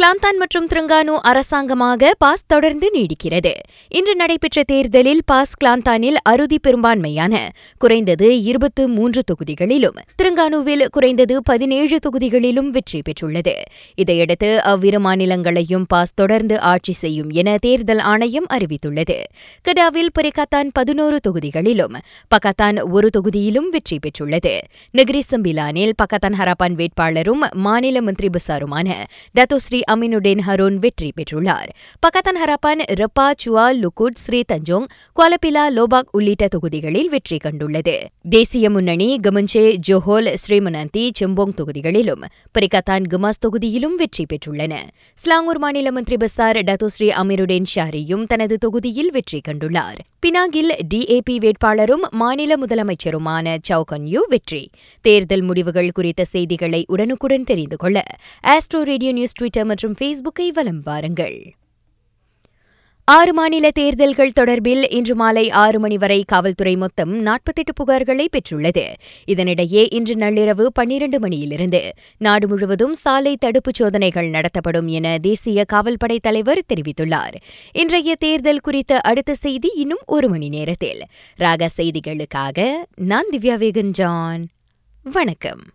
கிளாந்தான் மற்றும் திருங்கானு அரசாங்கமாக பாஸ் தொடர்ந்து நீடிக்கிறது. இன்று நடைபெற்ற தேர்தலில் பாஸ் கிளாந்தானில் அறுதி பெரும்பான்மையான குறைந்தது இருபத்து மூன்று தொகுதிகளிலும் திருங்கானுவில் குறைந்தது பதினேழு தொகுதிகளிலும் வெற்றி பெற்றுள்ளது. இதையடுத்து அவ்விரு மாநிலங்களையும் பாஸ் தொடர்ந்து ஆட்சி செய்யும் என தேர்தல் ஆணையம் அறிவித்துள்ளது. கடாவில் பரிகாத்தான் பதினோரு தொகுதிகளிலும் பக்காத்தான் ஒரு தொகுதியிலும் வெற்றி பெற்றுள்ளது. நெகிரி சம்பிலானில் பகத்தான் ஹராப்பான் வேட்பாளரும் மாநில மந்திரி பசாருமான டத்தோஸ்ரீ அமினுடேன் ஹரோன் வெற்றி பெற்றுள்ளார். பக்கத்தன் ஹரப்பன் ரப்பா Chuah Lukut Sri Tanjong Kuala Pilah Lobak உள்ளிட்ட தொகுதிகளில் வெற்றி கண்டுள்ளது. தேசிய முன்னணி கமன்சே ஜோஹோல் ஸ்ரீமனந்தி செம்போங் தொகுதிகளிலும் பரிகத்தான் குமாஸ் தொகுதியிலும் வெற்றி பெற்றுள்ளன. ஸ்லாங்கூர் மாநில மந்திரி பஸ்தார் டத்தோஸ்ரீ அமீருடேன் ஷாரியும் தனது தொகுதியில் வெற்றி கண்டுள்ளார். பினாகில் டிஏபி வேட்பாளரும் மாநில முதலமைச்சருமான சவுகன்யூ வெற்றி. தேர்தல் முடிவுகள் குறித்த செய்திகளை உடனுக்குடன் தெரிந்து கொள்ள ஆஸ்ட்ரோ ரேடியோ நியூஸ் ட்விட்டர் மற்றும் ஃபேஸ்புக்கை வலம் வாருங்கள். ஆறு மாநில தேர்தல்கள் தொடர்பில் இன்று மாலை ஆறு மணி வரை காவல்துறை மொத்தம் நாற்பத்தெட்டு புகார்களை பெற்றுள்ளது. இதனிடையே இன்று நள்ளிரவு பன்னிரண்டு மணியிலிருந்து நாடு முழுவதும் சாலை தடுப்புச் சோதனைகள் நடத்தப்படும் என தேசிய காவல்படை தலைவர் தெரிவித்துள்ளார். இன்றைய தேர்தல் குறித்த அடுத்த செய்தி இன்னும் ஒரு மணி நேரத்தில். ராக செய்திகளுக்காக நான் திவ்யா வேகன் ஜான் வணக்கம்.